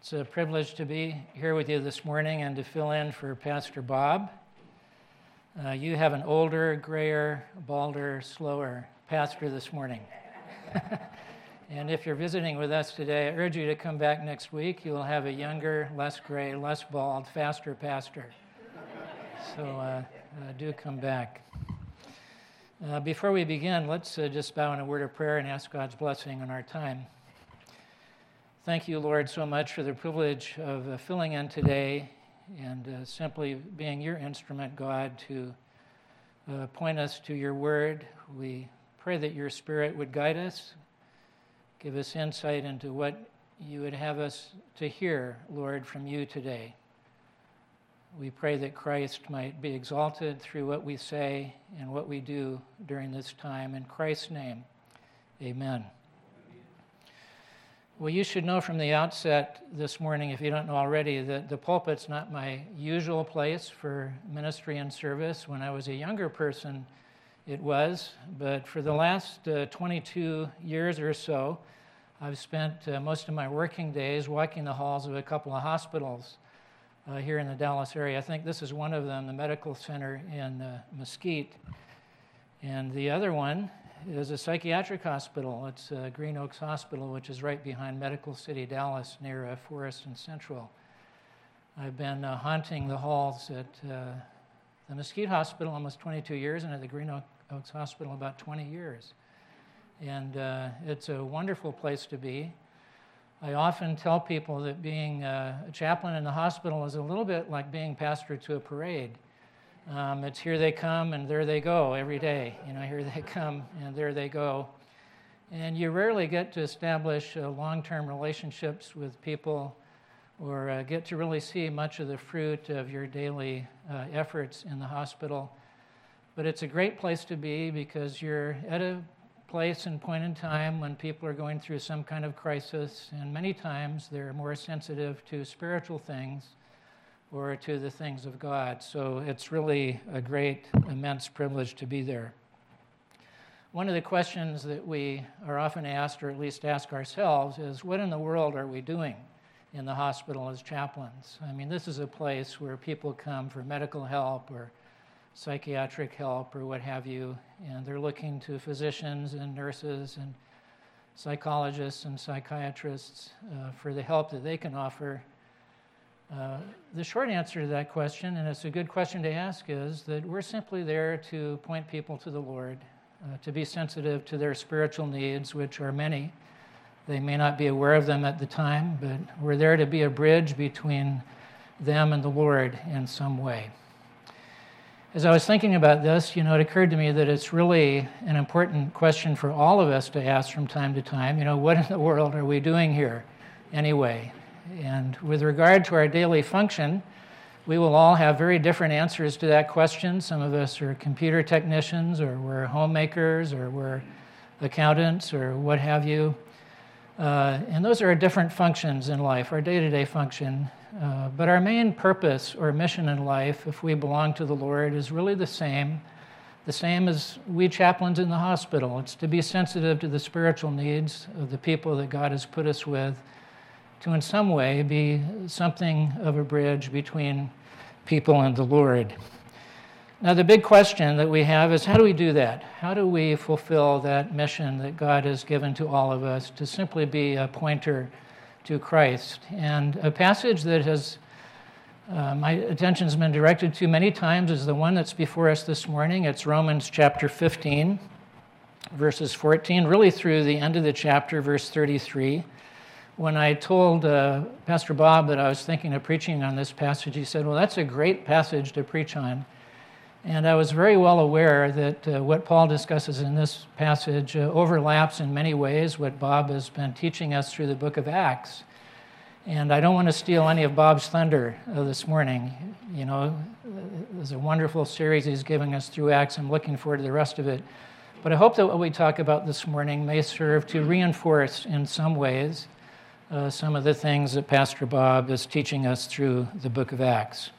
It's a privilege to be here with you this morning and to fill in for Pastor Bob. Uh, you have an older, grayer, balder, slower pastor this morning. and if you're visiting with us today, I urge you to come back next week. You will have a younger, less gray, less bald, faster pastor. So uh, uh, do come back. Uh, before we begin, let's uh, just bow in a word of prayer and ask God's blessing on our time. Thank you, Lord, so much for the privilege of uh, filling in today and uh, simply being your instrument, God, to uh, point us to your word. We pray that your spirit would guide us, give us insight into what you would have us to hear, Lord, from you today. We pray that Christ might be exalted through what we say and what we do during this time. In Christ's name, amen. Well, you should know from the outset this morning, if you don't know already, that the pulpit's not my usual place for ministry and service. When I was a younger person, it was. But for the last uh, 22 years or so, I've spent uh, most of my working days walking the halls of a couple of hospitals uh, here in the Dallas area. I think this is one of them, the medical center in uh, Mesquite. And the other one is a psychiatric hospital. It's uh, Green Oaks Hospital, which is right behind Medical City, Dallas, near uh, Forest and Central. I've been uh, haunting the halls at uh, the Mesquite Hospital almost 22 years and at the Green Oaks Hospital about 20 years. And uh, it's a wonderful place to be. I often tell people that being uh, a chaplain in the hospital is a little bit like being pastor to a parade um, it's here they come and there they go every day. You know, here they come and there they go. And you rarely get to establish uh, long term relationships with people or uh, get to really see much of the fruit of your daily uh, efforts in the hospital. But it's a great place to be because you're at a place and point in time when people are going through some kind of crisis, and many times they're more sensitive to spiritual things or to the things of God. So it's really a great, immense privilege to be there. One of the questions that we are often asked, or at least ask ourselves, is what in the world are we doing in the hospital as chaplains? I mean, this is a place where people come for medical help or psychiatric help or what have you, and they're looking to physicians and nurses and psychologists and psychiatrists uh, for the help that they can offer uh, the short answer to that question, and it's a good question to ask, is that we're simply there to point people to the Lord, uh, to be sensitive to their spiritual needs, which are many. They may not be aware of them at the time, but we're there to be a bridge between them and the Lord in some way. As I was thinking about this, you know, it occurred to me that it's really an important question for all of us to ask from time to time. You know, what in the world are we doing here anyway? And with regard to our daily function, we will all have very different answers to that question. Some of us are computer technicians, or we're homemakers, or we're accountants, or what have you. Uh, and those are different functions in life, our day to day function. Uh, but our main purpose or mission in life, if we belong to the Lord, is really the same. The same as we chaplains in the hospital. It's to be sensitive to the spiritual needs of the people that God has put us with to, in some way, be something of a bridge between people and the Lord. Now, the big question that we have is how do we do that? How do we fulfill that mission that God has given to all of us to simply be a pointer to Christ? And a passage that has uh, my attention has been directed to many times is the one that's before us this morning. It's Romans chapter 15, verses 14, really through the end of the chapter, verse 33 when I told uh, Pastor Bob that I was thinking of preaching on this passage, he said, Well, that's a great passage to preach on. And I was very well aware that uh, what Paul discusses in this passage uh, overlaps in many ways what Bob has been teaching us through the book of Acts. And I don't want to steal any of Bob's thunder uh, this morning. You know, there's a wonderful series he's giving us through Acts. I'm looking forward to the rest of it. But I hope that what we talk about this morning may serve to reinforce in some ways uh, some of the things that Pastor Bob is teaching us through the book of Acts.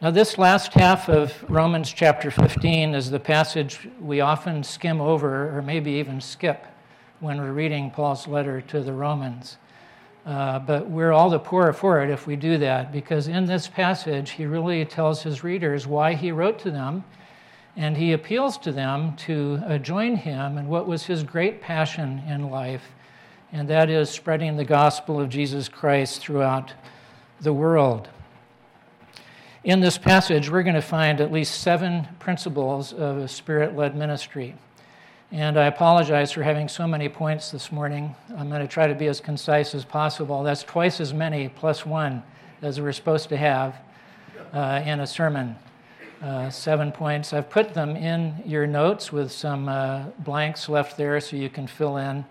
Now, this last half of Romans chapter 15 is the passage we often skim over or maybe even skip when we're reading Paul's letter to the Romans. Uh, but we're all the poorer for it if we do that, because in this passage, he really tells his readers why he wrote to them, and he appeals to them to uh, join him in what was his great passion in life, and that is spreading the gospel of Jesus Christ throughout the world. In this passage, we're going to find at least seven principles of a spirit led ministry. And I apologize for having so many points this morning. I'm going to try to be as concise as possible. That's twice as many plus one as we're supposed to have uh, in a sermon. Uh, seven points. I've put them in your notes with some uh, blanks left there so you can fill in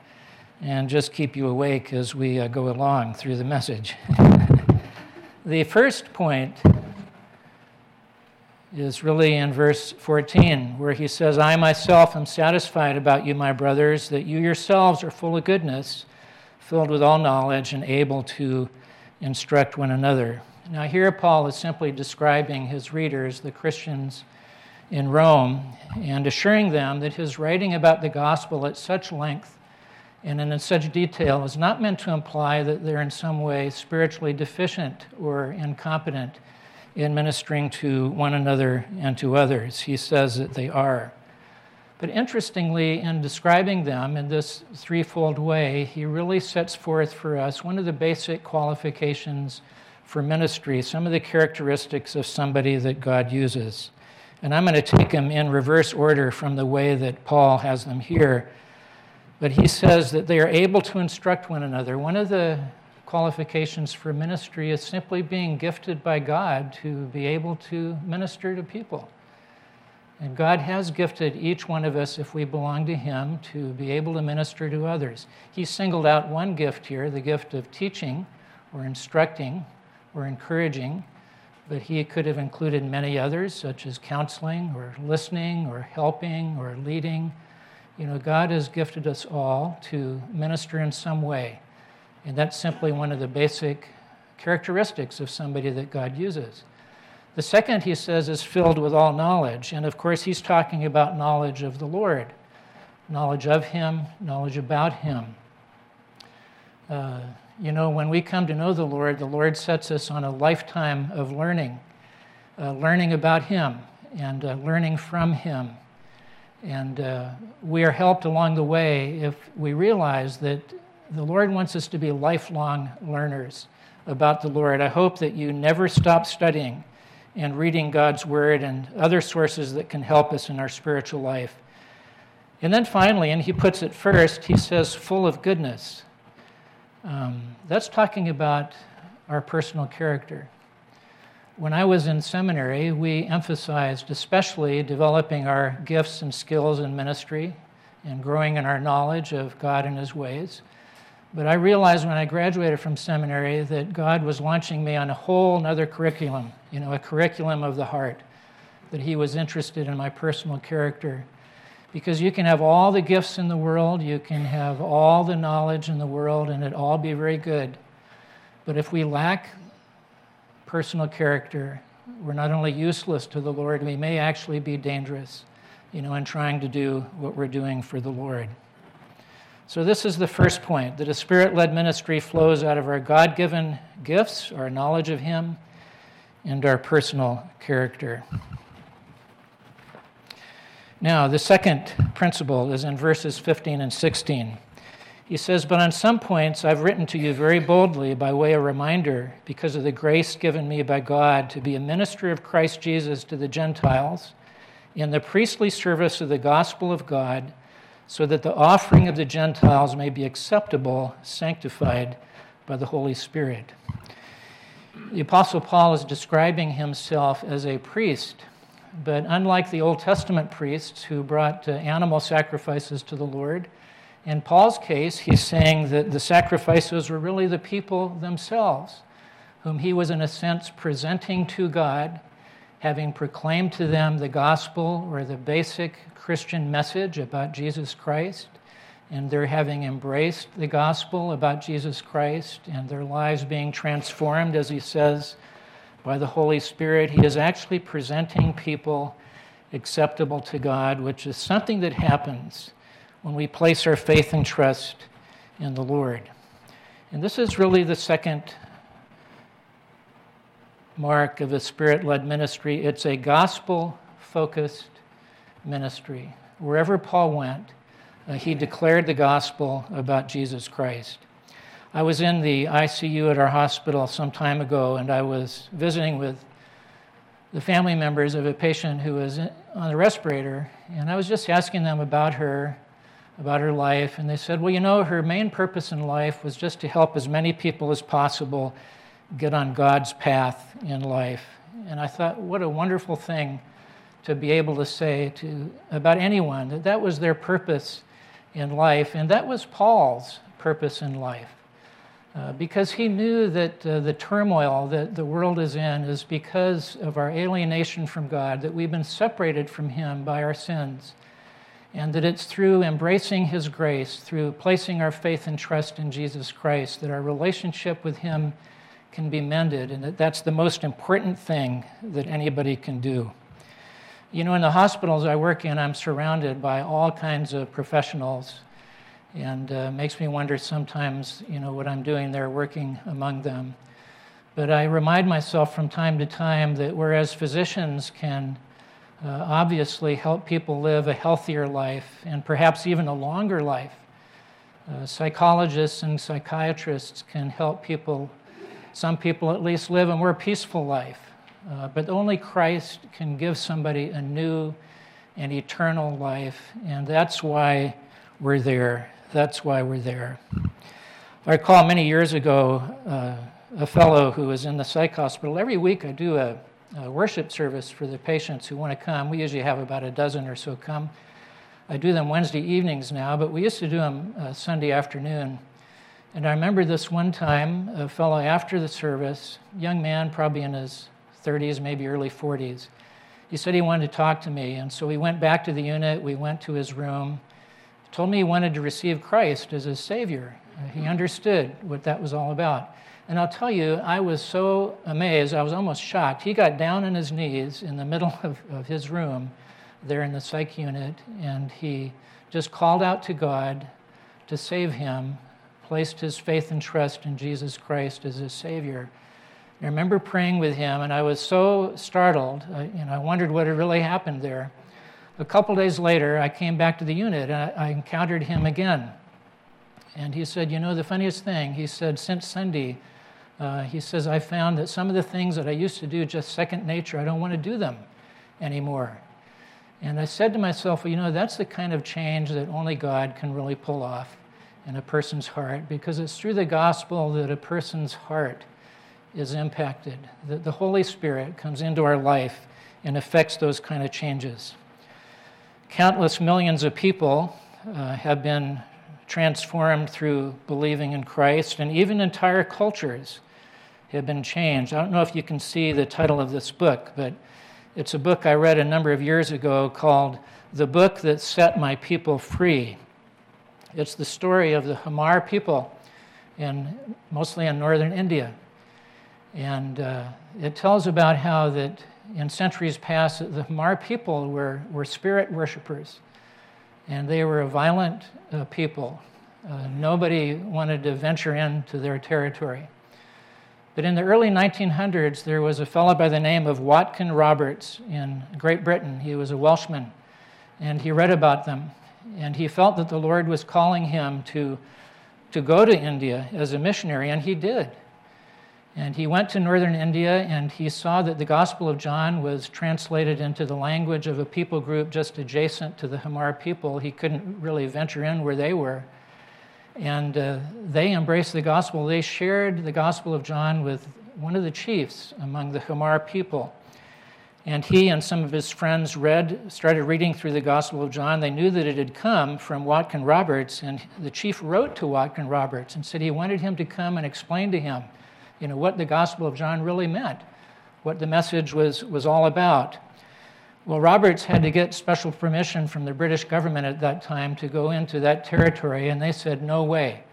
and just keep you awake as we uh, go along through the message. the first point is really in verse 14, where he says, I myself am satisfied about you, my brothers, that you yourselves are full of goodness, filled with all knowledge, and able to instruct one another. Now, here Paul is simply describing his readers, the Christians in Rome, and assuring them that his writing about the gospel at such length and in such detail is not meant to imply that they're in some way spiritually deficient or incompetent in ministering to one another and to others. He says that they are. But interestingly, in describing them in this threefold way, he really sets forth for us one of the basic qualifications for ministry, some of the characteristics of somebody that God uses. And I'm going to take them in reverse order from the way that Paul has them here. But he says that they are able to instruct one another. One of the qualifications for ministry is simply being gifted by God to be able to minister to people. And God has gifted each one of us, if we belong to Him, to be able to minister to others. He singled out one gift here the gift of teaching or instructing or encouraging, but He could have included many others, such as counseling or listening or helping or leading. You know, God has gifted us all to minister in some way. And that's simply one of the basic characteristics of somebody that God uses. The second, he says, is filled with all knowledge. And of course, he's talking about knowledge of the Lord knowledge of him, knowledge about him. Uh, you know, when we come to know the Lord, the Lord sets us on a lifetime of learning, uh, learning about him and uh, learning from him. And uh, we are helped along the way if we realize that the Lord wants us to be lifelong learners about the Lord. I hope that you never stop studying and reading God's Word and other sources that can help us in our spiritual life. And then finally, and he puts it first, he says, full of goodness. Um, that's talking about our personal character. When I was in seminary, we emphasized especially developing our gifts and skills in ministry and growing in our knowledge of God and His ways. But I realized when I graduated from seminary that God was launching me on a whole other curriculum, you know, a curriculum of the heart, that He was interested in my personal character. Because you can have all the gifts in the world, you can have all the knowledge in the world, and it all be very good. But if we lack personal character, we're not only useless to the Lord, we may actually be dangerous, you know, in trying to do what we're doing for the Lord. So, this is the first point that a spirit led ministry flows out of our God given gifts, our knowledge of Him, and our personal character. Now, the second principle is in verses 15 and 16. He says, But on some points I've written to you very boldly by way of reminder, because of the grace given me by God to be a minister of Christ Jesus to the Gentiles in the priestly service of the gospel of God so that the offering of the Gentiles may be acceptable, sanctified by the Holy Spirit. The Apostle Paul is describing himself as a priest, but unlike the Old Testament priests who brought uh, animal sacrifices to the Lord, in Paul's case, he's saying that the sacrifices were really the people themselves, whom he was, in a sense, presenting to God, having proclaimed to them the gospel or the basic Christian message about Jesus Christ, and their having embraced the gospel about Jesus Christ and their lives being transformed, as he says, by the Holy Spirit, he is actually presenting people acceptable to God, which is something that happens when we place our faith and trust in the Lord. And this is really the second mark of a spirit led ministry it's a gospel focused ministry. Wherever Paul went, uh, he declared the gospel about Jesus Christ. I was in the ICU at our hospital some time ago, and I was visiting with the family members of a patient who was on the respirator, and I was just asking them about her, about her life, and they said, Well, you know, her main purpose in life was just to help as many people as possible get on God's path in life. And I thought, what a wonderful thing to be able to say to about anyone that that was their purpose in life, and that was Paul's purpose in life. Uh, because he knew that uh, the turmoil that the world is in is because of our alienation from God, that we've been separated from Him by our sins, and that it's through embracing His grace, through placing our faith and trust in Jesus Christ, that our relationship with Him can be mended, and that that's the most important thing that anybody can do. You know, in the hospitals I work in, I'm surrounded by all kinds of professionals and uh, makes me wonder sometimes, you know, what I'm doing there working among them. But I remind myself from time to time that whereas physicians can uh, obviously help people live a healthier life and perhaps even a longer life, uh, psychologists and psychiatrists can help people, some people at least, live a more peaceful life. Uh, but only Christ can give somebody a new and eternal life, and that's why we're there that's why we're there. I recall many years ago uh, a fellow who was in the psych hospital. Every week I do a, a, worship service for the patients who want to come. We usually have about a dozen or so come. I do them Wednesday evenings now, but we used to do them uh, Sunday afternoon. And I remember this one time, a fellow after the service, young man, probably in his 30s, maybe early 40s. He said he wanted to talk to me, and so we went back to the unit. We went to his room told me he wanted to receive Christ as his Savior. He understood what that was all about. And I'll tell you, I was so amazed, I was almost shocked. He got down on his knees in the middle of, of his room there in the psych unit, and he just called out to God to save him, placed his faith and trust in Jesus Christ as his Savior. I remember praying with him, and I was so startled. Know, I wondered what had really happened there. A couple days later, I came back to the unit and I, I encountered him again. And he said, You know, the funniest thing, he said, since Sunday, uh, he says, I found that some of the things that I used to do just second nature, I don't want to do them anymore. And I said to myself, well, you know, that's the kind of change that only God can really pull off in a person's heart because it's through the gospel that a person's heart is impacted, that the Holy Spirit comes into our life and affects those kind of changes. Countless millions of people uh, have been transformed through believing in Christ, and even entire cultures have been changed. I don't know if you can see the title of this book, but it's a book I read a number of years ago called The Book That Set My People Free. It's the story of the Hmar people, in, mostly in northern India. And uh, it tells about how that in centuries past, the Hmar people were, were spirit worshippers, and they were a violent uh, people. Uh, nobody wanted to venture into their territory. But in the early 1900s, there was a fellow by the name of Watkin Roberts in Great Britain. He was a Welshman, and he read about them. And he felt that the Lord was calling him to, to go to India as a missionary, and he did. And he went to northern India and he saw that the Gospel of John was translated into the language of a people group just adjacent to the Hmar people. He couldn't really venture in where they were. And uh, they embraced the gospel. They shared the Gospel of John with one of the chiefs among the Hmar people. And he and some of his friends read, started reading through the Gospel of John. They knew that it had come from Watkin Roberts, and the chief wrote to Watkin Roberts and said he wanted him to come and explain to him you know, what the Gospel of John really meant, what the message was, was all about. Well, Roberts had to get special permission from the British government at that time to go into that territory, and they said, No way.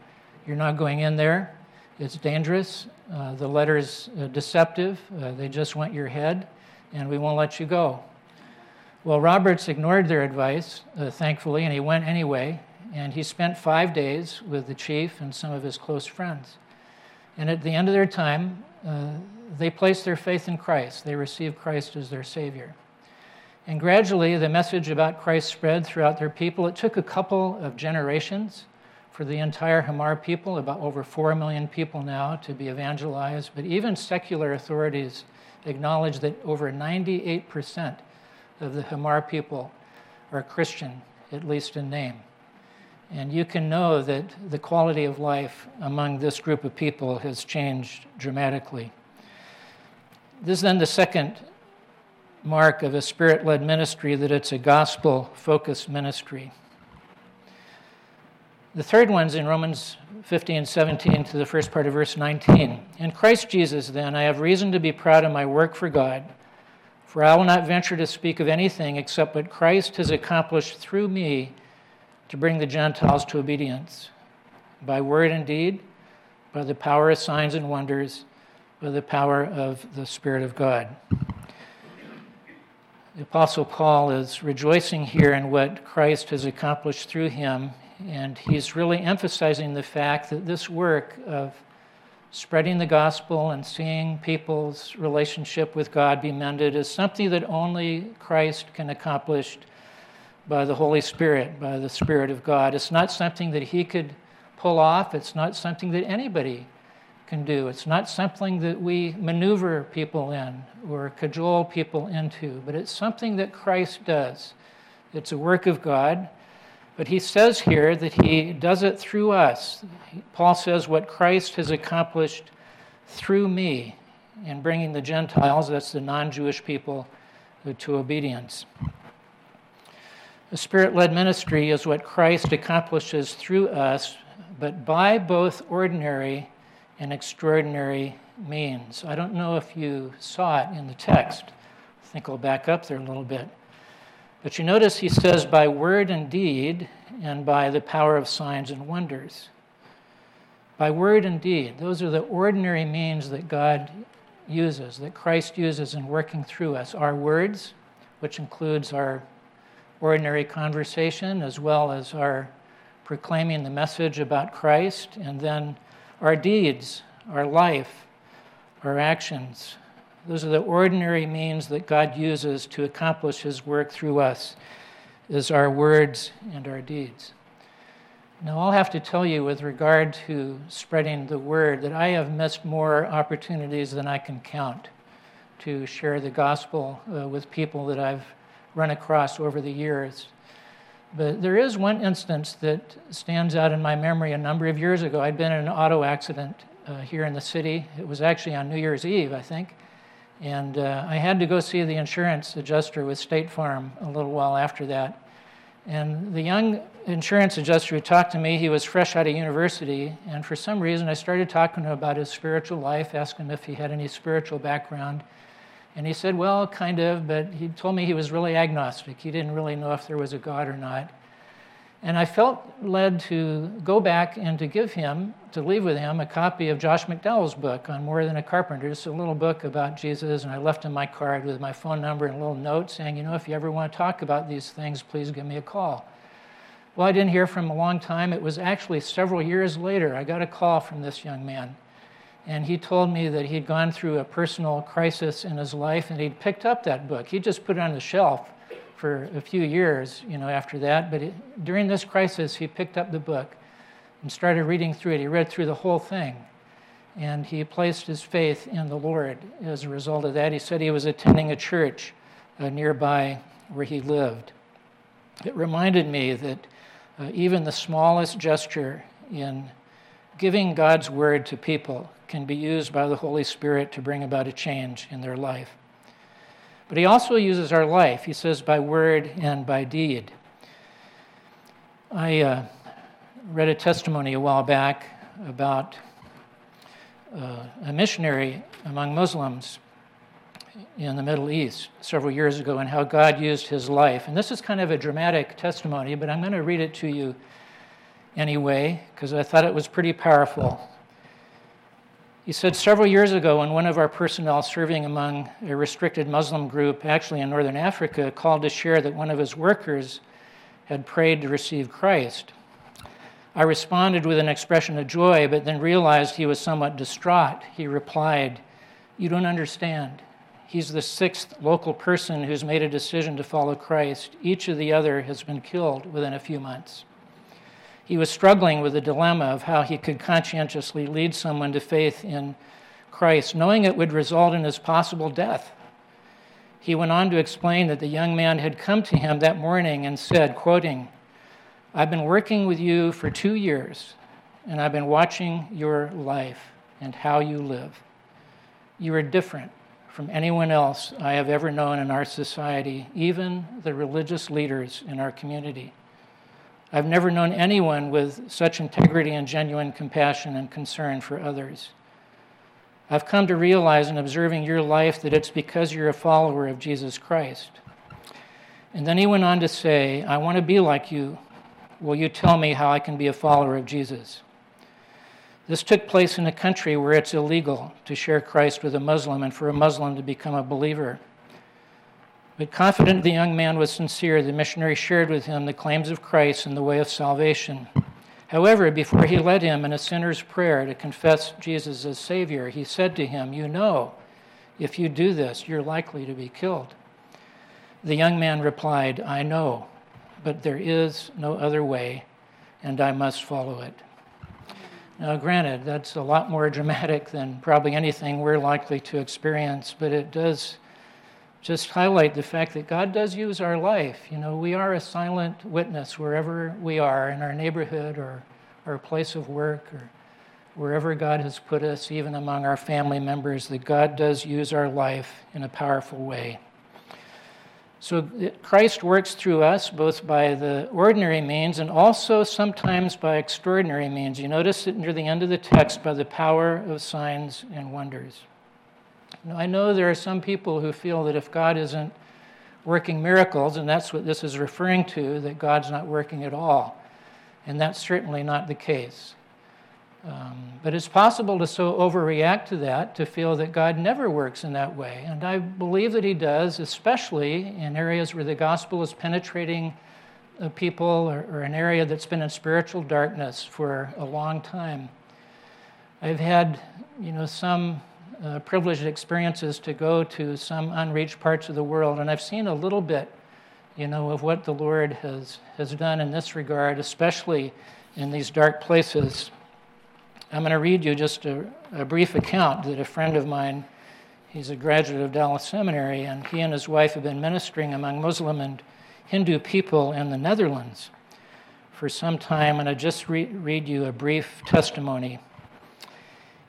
You're not going in there. It's dangerous. Uh, the letter's uh, deceptive. Uh, they just want your head, and we won't let you go. Well, Roberts ignored their advice, uh, thankfully, and he went anyway. And he spent five days with the chief and some of his close friends. And at the end of their time, uh, they placed their faith in Christ. They received Christ as their Savior. And gradually, the message about Christ spread throughout their people. It took a couple of generations for the entire Hmar people, about over 4 million people now, to be evangelized. But even secular authorities acknowledge that over 98% of the Hmar people are Christian, at least in name. And you can know that the quality of life among this group of people has changed dramatically. This is then the second mark of a spirit led ministry that it's a gospel focused ministry. The third one's in Romans 15, 17 to the first part of verse 19. In Christ Jesus, then, I have reason to be proud of my work for God, for I will not venture to speak of anything except what Christ has accomplished through me to bring the Gentiles to obedience, by word and deed, by the power of signs and wonders, by the power of the Spirit of God. The Apostle Paul is rejoicing here in what Christ has accomplished through him and he's really emphasizing the fact that this work of spreading the gospel and seeing people's relationship with God be mended is something that only Christ can accomplish by the Holy Spirit, by the Spirit of God. It's not something that he could pull off, it's not something that anybody can do. It's not something that we maneuver people in or cajole people into, but it's something that Christ does. It's a work of God. But he says here that he does it through us. Paul says, What Christ has accomplished through me in bringing the Gentiles, that's the non Jewish people, to obedience. The spirit led ministry is what Christ accomplishes through us, but by both ordinary and extraordinary means. I don't know if you saw it in the text. I think I'll back up there a little bit. But you notice he says, by word and deed, and by the power of signs and wonders. By word and deed, those are the ordinary means that God uses, that Christ uses in working through us. Our words, which includes our ordinary conversation, as well as our proclaiming the message about Christ, and then our deeds, our life, our actions, those are the ordinary means that God uses to accomplish his work through us, is our words and our deeds. Now, I'll have to tell you, with regard to spreading the word, that I have missed more opportunities than I can count to share the gospel uh, with people that I've run across over the years. But there is one instance that stands out in my memory a number of years ago. I'd been in an auto accident uh, here in the city. It was actually on New Year's Eve, I think. And uh, I had to go see the insurance adjuster with State Farm a little while after that. And the young insurance adjuster who talked to me, he was fresh out of university. And for some reason, I started talking to him about his spiritual life, asking him if he had any spiritual background. And he said, well, kind of, but he told me he was really agnostic. He didn't really know if there was a God or not. And I felt led to go back and to give him, to leave with him, a copy of Josh McDowell's book on More Than a Carpenter. It's a little book about Jesus, and I left him my card with my phone number and a little note saying, you know, if you ever want to talk about these things, please give me a call. Well, I didn't hear from him a long time. It was actually several years later I got a call from this young man. And he told me that he'd gone through a personal crisis in his life and he'd picked up that book. He just put it on the shelf for a few years, you know, after that. But it, during this crisis, he picked up the book and started reading through it. He read through the whole thing. And he placed his faith in the Lord as a result of that. He said he was attending a church uh, nearby where he lived. It reminded me that uh, even the smallest gesture in giving God's word to people can be used by the Holy Spirit to bring about a change in their life. But he also uses our life. He says, by word and by deed. I uh, read a testimony a while back about uh, a missionary among Muslims in the Middle East several years ago and how God used his life. And this is kind of a dramatic testimony, but I'm going to read it to you anyway because I thought it was pretty powerful. He said several years ago, when one of our personnel serving among a restricted Muslim group, actually in northern Africa, called to share that one of his workers had prayed to receive Christ. I responded with an expression of joy, but then realized he was somewhat distraught. He replied, You don't understand. He's the sixth local person who's made a decision to follow Christ. Each of the other has been killed within a few months. He was struggling with the dilemma of how he could conscientiously lead someone to faith in Christ, knowing it would result in his possible death. He went on to explain that the young man had come to him that morning and said, quoting, I've been working with you for two years, and I've been watching your life and how you live. You are different from anyone else I have ever known in our society, even the religious leaders in our community. I've never known anyone with such integrity and genuine compassion and concern for others. I've come to realize in observing your life that it's because you're a follower of Jesus Christ. And then he went on to say, I want to be like you. Will you tell me how I can be a follower of Jesus? This took place in a country where it's illegal to share Christ with a Muslim and for a Muslim to become a believer. But confident the young man was sincere, the missionary shared with him the claims of Christ and the way of salvation. However, before he led him in a sinner's prayer to confess Jesus as Savior, he said to him, You know, if you do this, you're likely to be killed. The young man replied, I know, but there is no other way, and I must follow it. Now, granted, that's a lot more dramatic than probably anything we're likely to experience, but it does just highlight the fact that God does use our life. You know, we are a silent witness wherever we are in our neighborhood or our place of work or wherever God has put us, even among our family members, that God does use our life in a powerful way. So Christ works through us both by the ordinary means and also sometimes by extraordinary means. You notice it near the end of the text by the power of signs and wonders. Now, I know there are some people who feel that if God isn't working miracles, and that's what this is referring to, that God's not working at all. And that's certainly not the case. Um, but it's possible to so overreact to that to feel that God never works in that way. And I believe that He does, especially in areas where the gospel is penetrating people or, or an area that's been in spiritual darkness for a long time. I've had, you know, some uh, privileged experiences to go to some unreached parts of the world, and I've seen a little bit, you know, of what the Lord has, has done in this regard, especially in these dark places. I'm going to read you just a, a, brief account that a friend of mine, he's a graduate of Dallas Seminary, and he and his wife have been ministering among Muslim and Hindu people in the Netherlands for some time. And I just re- read you a brief testimony.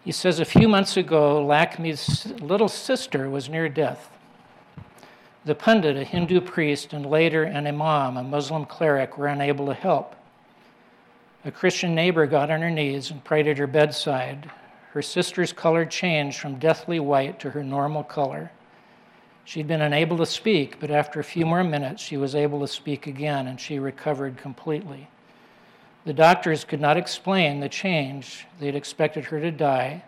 He says, A few months ago, Lakshmi's little sister was near death. The Pundit, a Hindu priest, and later an Imam, a Muslim cleric, were unable to help. A Christian neighbor got on her knees and prayed at her bedside. Her sister's color changed from deathly white to her normal color. She'd been unable to speak, but after a few more minutes, she was able to speak again and she recovered completely. The doctors could not explain the change. They had expected her to die.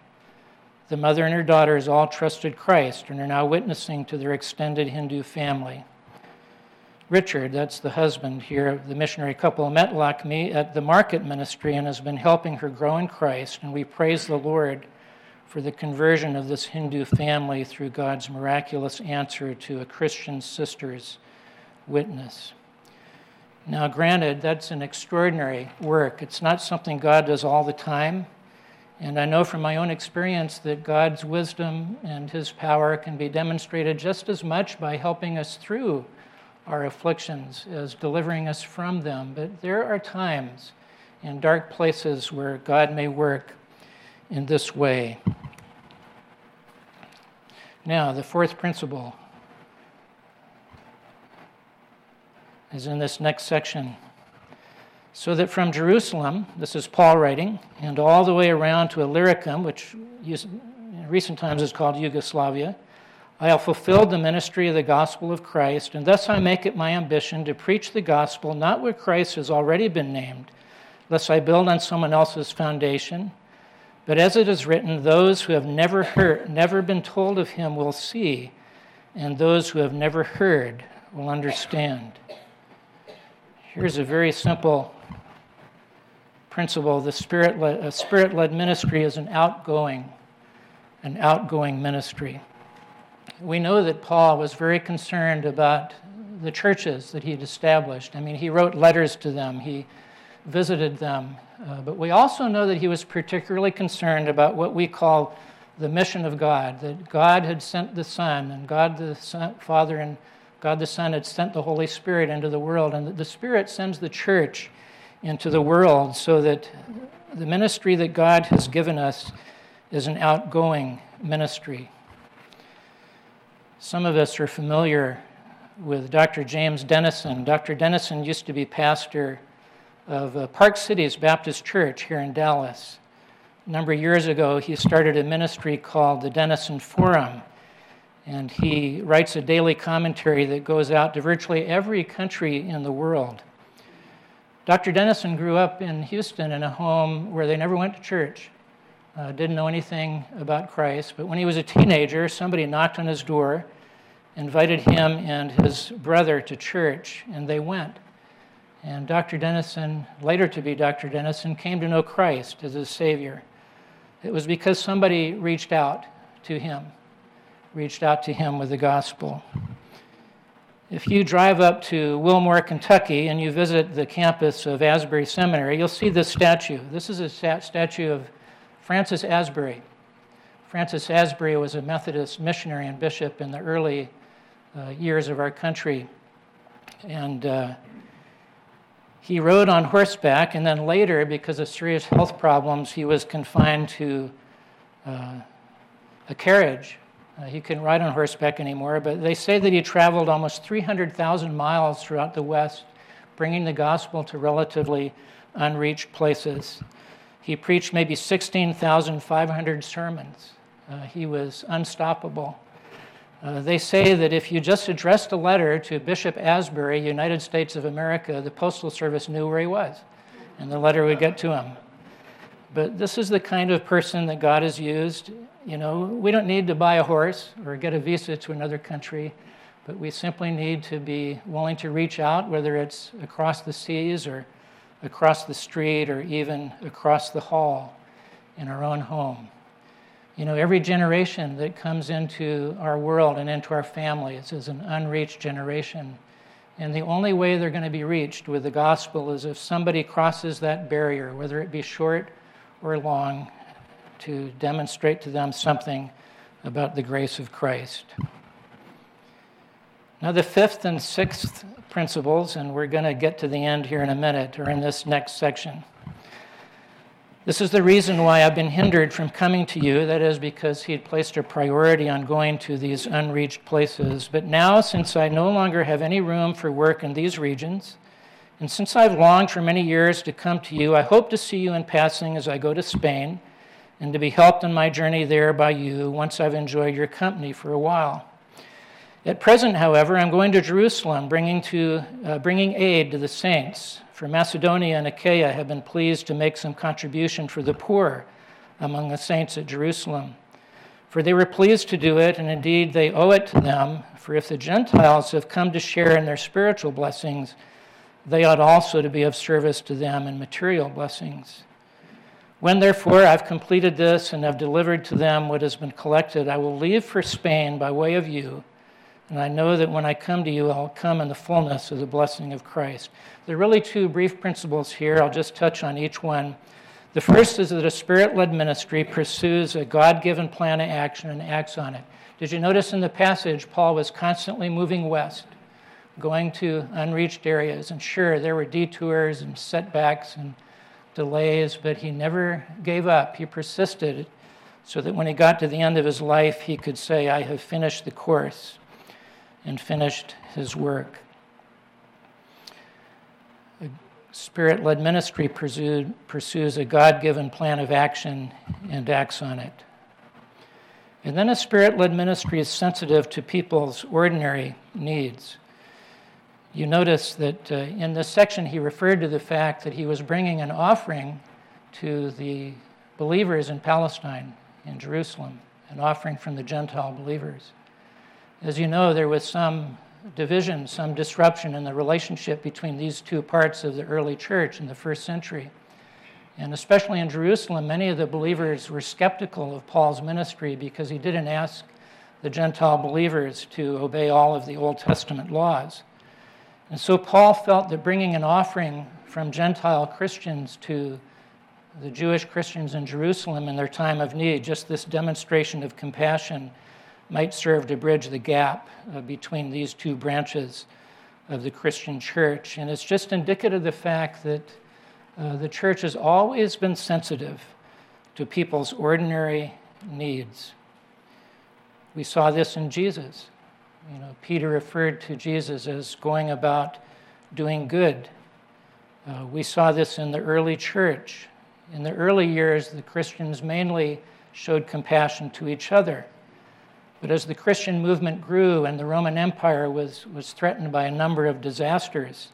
The mother and her daughters all trusted Christ and are now witnessing to their extended Hindu family. Richard, that's the husband here, the missionary couple, met Lakshmi at the market ministry and has been helping her grow in Christ. And we praise the Lord for the conversion of this Hindu family through God's miraculous answer to a Christian sister's witness. Now, granted, that's an extraordinary work. It's not something God does all the time. And I know from my own experience that God's wisdom and His power can be demonstrated just as much by helping us through our afflictions, as delivering us from them. But there are times in dark places where God may work in this way. Now, the fourth principle is in this next section. So that from Jerusalem, this is Paul writing, and all the way around to Illyricum, which in recent times is called Yugoslavia, I have fulfilled the ministry of the gospel of Christ, and thus I make it my ambition to preach the gospel not where Christ has already been named, lest I build on someone else's foundation. But as it is written, those who have never heard, never been told of him will see, and those who have never heard will understand. Here's a very simple principle, the spirit-led, spirit-led ministry is an outgoing, an outgoing ministry. We know that Paul was very concerned about the churches that he'd established. I mean, he wrote letters to them, he visited them. Uh, but we also know that he was particularly concerned about what we call the mission of God, that God had sent the Son, and God the Son, Father and God the Son had sent the Holy Spirit into the world, and the Spirit sends the church into the world so that the ministry that God has given us is an outgoing ministry. Some of us are familiar with Dr. James Denison. Dr. Denison used to be pastor of uh, Park Cities Baptist Church here in Dallas. A number of years ago, he started a ministry called the Denison Forum, and he writes a daily commentary that goes out to virtually every country in the world. Dr. Denison grew up in Houston in a home where they never went to church, uh, didn't know anything about Christ, but when he was a teenager, somebody knocked on his door, invited him and his brother to church, and they went. And Dr. Denison, later to be Dr. Denison, came to know Christ as his Savior. It was because somebody reached out to him, reached out to him with the gospel. If you drive up to Wilmore, Kentucky, and you visit the campus of Asbury Seminary, you'll see this statue. This is a statue of Francis Asbury. Francis Asbury was a Methodist missionary and bishop in the early uh, years of our country. And uh, he rode on horseback, and then later, because of serious health problems, he was confined to uh, a carriage. Uh, he couldn't ride on horseback anymore, but they say that he traveled almost 300,000 miles throughout the West, bringing the gospel to relatively unreached places. He preached maybe 16,500 sermons. Uh, he was unstoppable. Uh, they say that if you just addressed a letter to Bishop Asbury, United States of America, the Postal Service knew where he was, and the letter would get to him. But this is the kind of person that God has used. You know, we don't need to buy a horse or get a visa to another country, but we simply need to be willing to reach out, whether it's across the seas or across the street or even across the hall in our own home. You know, every generation that comes into our world and into our families is an unreached generation. And the only way they're going to be reached with the gospel is if somebody crosses that barrier, whether it be short or long, to demonstrate to them something about the grace of Christ. Now, the fifth and sixth principles, and we're going to get to the end here in a minute, are in this next section. This is the reason why I've been hindered from coming to you. That is because he had placed a priority on going to these unreached places. But now, since I no longer have any room for work in these regions, and since I've longed for many years to come to you, I hope to see you in passing as I go to Spain and to be helped in my journey there by you once I've enjoyed your company for a while. At present, however, I'm going to Jerusalem, bringing, to, uh, bringing aid to the saints for Macedonia and Achaia have been pleased to make some contribution for the poor among the saints at Jerusalem. For they were pleased to do it, and indeed they owe it to them. For if the Gentiles have come to share in their spiritual blessings, they ought also to be of service to them in material blessings. When therefore I've completed this and have delivered to them what has been collected, I will leave for Spain by way of you and I know that when I come to you, I'll come in the fullness of the blessing of Christ. There are really two brief principles here. I'll just touch on each one. The first is that a spirit led ministry pursues a God given plan of action and acts on it. Did you notice in the passage, Paul was constantly moving west, going to unreached areas? And sure, there were detours and setbacks and delays, but he never gave up. He persisted so that when he got to the end of his life, he could say, I have finished the course and finished his work. A spirit led ministry pursued, pursues a God given plan of action and acts on it. And then a spirit led ministry is sensitive to people's ordinary needs. You notice that uh, in this section, he referred to the fact that he was bringing an offering to the believers in Palestine, in Jerusalem, an offering from the Gentile believers. As you know, there was some division, some disruption in the relationship between these two parts of the early church in the first century. And especially in Jerusalem, many of the believers were skeptical of Paul's ministry because he didn't ask the Gentile believers to obey all of the Old Testament laws. And so Paul felt that bringing an offering from Gentile Christians to the Jewish Christians in Jerusalem in their time of need, just this demonstration of compassion, might serve to bridge the gap uh, between these two branches of the Christian church. And it's just indicative of the fact that uh, the church has always been sensitive to people's ordinary needs. We saw this in Jesus. You know, Peter referred to Jesus as going about doing good. Uh, we saw this in the early church. In the early years, the Christians mainly showed compassion to each other. But as the Christian movement grew and the Roman Empire was, was threatened by a number of disasters,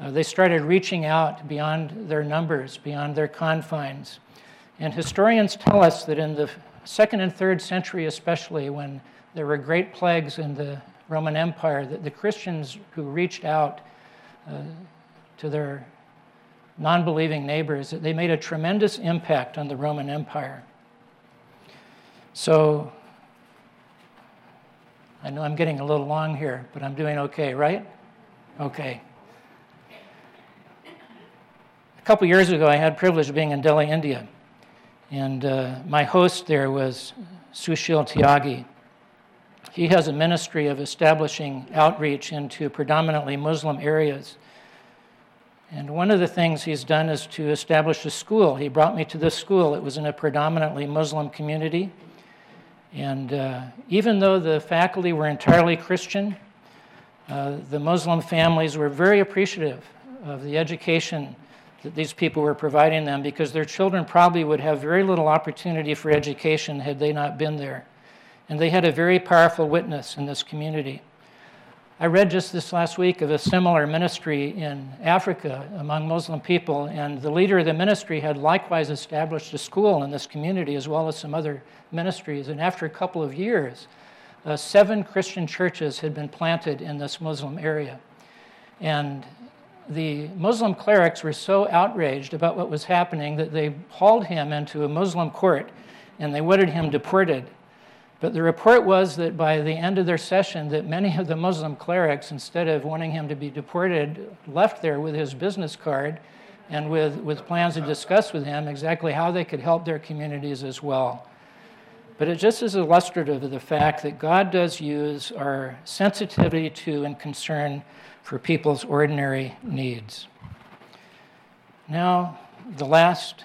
uh, they started reaching out beyond their numbers, beyond their confines. And historians tell us that in the second and third century, especially, when there were great plagues in the Roman Empire, that the Christians who reached out uh, to their non believing neighbors, that they made a tremendous impact on the Roman Empire. So I know I'm getting a little long here, but I'm doing okay, right? Okay. A couple years ago, I had privilege of being in Delhi, India, and uh, my host there was Sushil Tyagi. He has a ministry of establishing outreach into predominantly Muslim areas. And one of the things he's done is to establish a school. He brought me to this school. It was in a predominantly Muslim community. And uh, even though the faculty were entirely Christian, uh, the Muslim families were very appreciative of the education that these people were providing them because their children probably would have very little opportunity for education had they not been there. And they had a very powerful witness in this community. I read just this last week of a similar ministry in Africa among Muslim people, and the leader of the ministry had likewise established a school in this community as well as some other ministries. And after a couple of years, uh, seven Christian churches had been planted in this Muslim area. And the Muslim clerics were so outraged about what was happening that they hauled him into a Muslim court and they wanted him deported. But the report was that by the end of their session, that many of the Muslim clerics, instead of wanting him to be deported, left there with his business card and with, with plans to discuss with him exactly how they could help their communities as well. But it just is illustrative of the fact that God does use our sensitivity to and concern for people's ordinary needs. Now, the last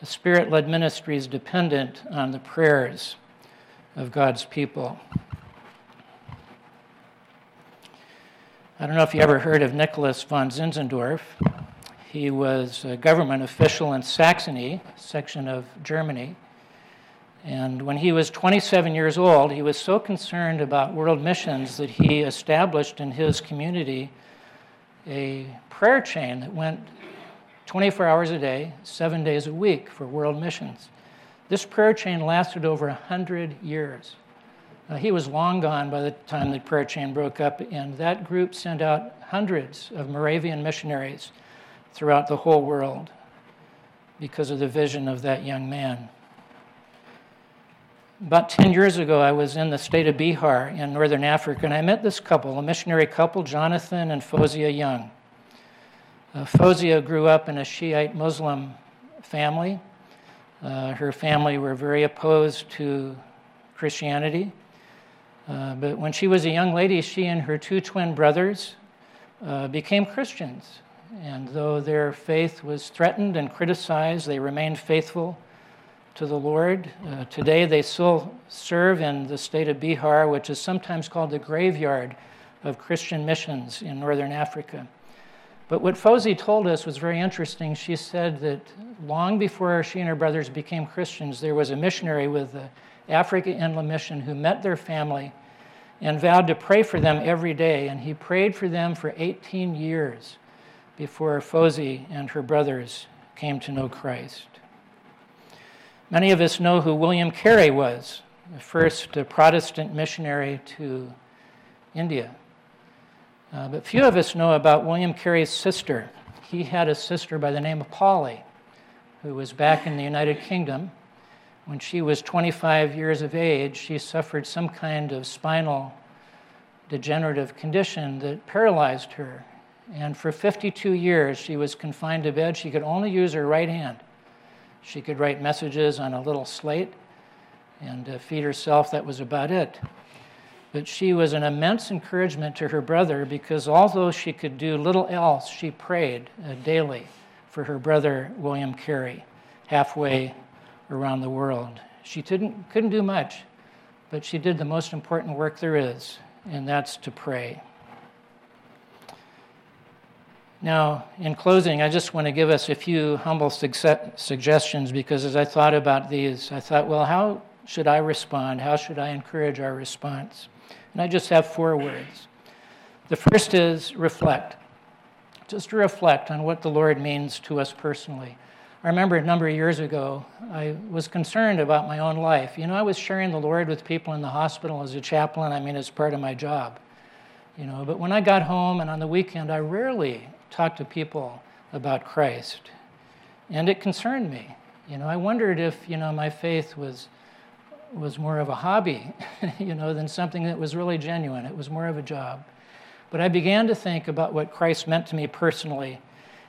The Spirit led ministry is dependent on the prayers of God's people. I don't know if you ever heard of Nicholas von Zinzendorf. He was a government official in Saxony, section of Germany. And when he was 27 years old, he was so concerned about world missions that he established in his community a prayer chain that went 24 hours a day, seven days a week for world missions. This prayer chain lasted over 100 years. Uh, he was long gone by the time the prayer chain broke up, and that group sent out hundreds of Moravian missionaries throughout the whole world because of the vision of that young man. About 10 years ago, I was in the state of Bihar in northern Africa, and I met this couple, a missionary couple, Jonathan and Fozia Young. Uh, Fozia grew up in a Shiite Muslim family. Uh, her family were very opposed to Christianity. Uh, but when she was a young lady, she and her two twin brothers uh, became Christians. And though their faith was threatened and criticized, they remained faithful to the Lord. Uh, today, they still serve in the state of Bihar, which is sometimes called the graveyard of Christian missions in northern Africa. But what Fosie told us was very interesting. She said that long before she and her brothers became Christians, there was a missionary with the Africa Inland Mission who met their family and vowed to pray for them every day. And he prayed for them for 18 years before Fosie and her brothers came to know Christ. Many of us know who William Carey was, the first Protestant missionary to India. Uh, but few of us know about William Carey's sister. He had a sister by the name of Polly, who was back in the United Kingdom. When she was 25 years of age, she suffered some kind of spinal degenerative condition that paralyzed her. And for 52 years, she was confined to bed. She could only use her right hand. She could write messages on a little slate and uh, feed herself. That was about it. But she was an immense encouragement to her brother because although she could do little else, she prayed uh, daily for her brother, William Carey, halfway around the world. She didn't, couldn't do much, but she did the most important work there is, and that's to pray. Now, in closing, I just want to give us a few humble suggestions because as I thought about these, I thought, well, how should I respond? How should I encourage our response? And I just have four words. The first is reflect. Just to reflect on what the Lord means to us personally. I remember a number of years ago, I was concerned about my own life. You know, I was sharing the Lord with people in the hospital as a chaplain. I mean, it's part of my job. You know, but when I got home and on the weekend, I rarely talked to people about Christ. And it concerned me. You know, I wondered if, you know, my faith was was more of a hobby, you know, than something that was really genuine. It was more of a job. But I began to think about what Christ meant to me personally,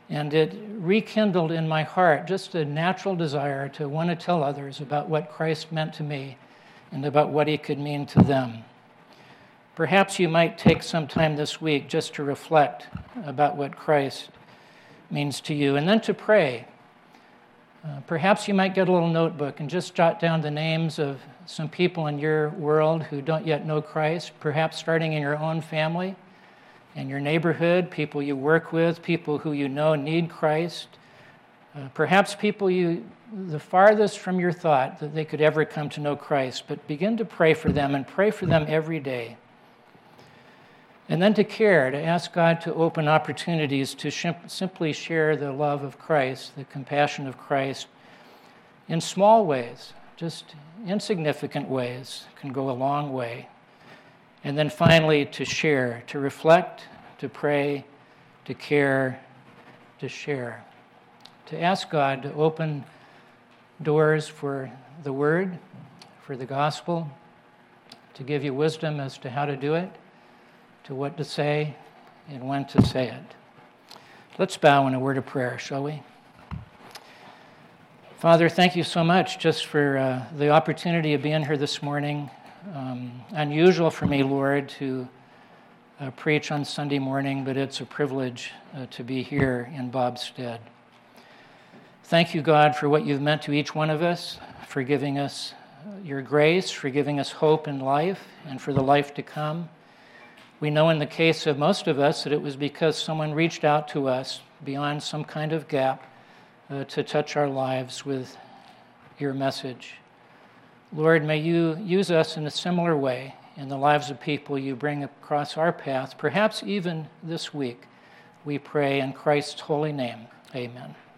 and it rekindled in my heart just a natural desire to want to tell others about what Christ meant to me and about what he could mean to them. Perhaps you might take some time this week just to reflect about what Christ means to you and then to pray. Uh, perhaps you might get a little notebook and just jot down the names of some people in your world who don't yet know Christ, perhaps starting in your own family, in your neighborhood, people you work with, people who you know need Christ, uh, perhaps people you the farthest from your thought that they could ever come to know Christ, but begin to pray for them and pray for them every day. And then to care, to ask God to open opportunities to simply share the love of Christ, the compassion of Christ in small ways, just insignificant ways, can go a long way. And then finally, to share, to reflect, to pray, to care, to share. To ask God to open doors for the Word, for the gospel, to give you wisdom as to how to do it to what to say and when to say it. Let's bow in a word of prayer, shall we? Father, thank you so much just for uh, the opportunity of being here this morning. Um, unusual for me, Lord, to uh, preach on Sunday morning, but it's a privilege uh, to be here in Bob's stead. Thank you, God, for what you've meant to each one of us, for giving us your grace, for giving us hope in life, and for the life to come. We know in the case of most of us that it was because someone reached out to us beyond some kind of gap uh, to touch our lives with your message. Lord, may you use us in a similar way in the lives of people you bring across our path, perhaps even this week. We pray in Christ's holy name. Amen.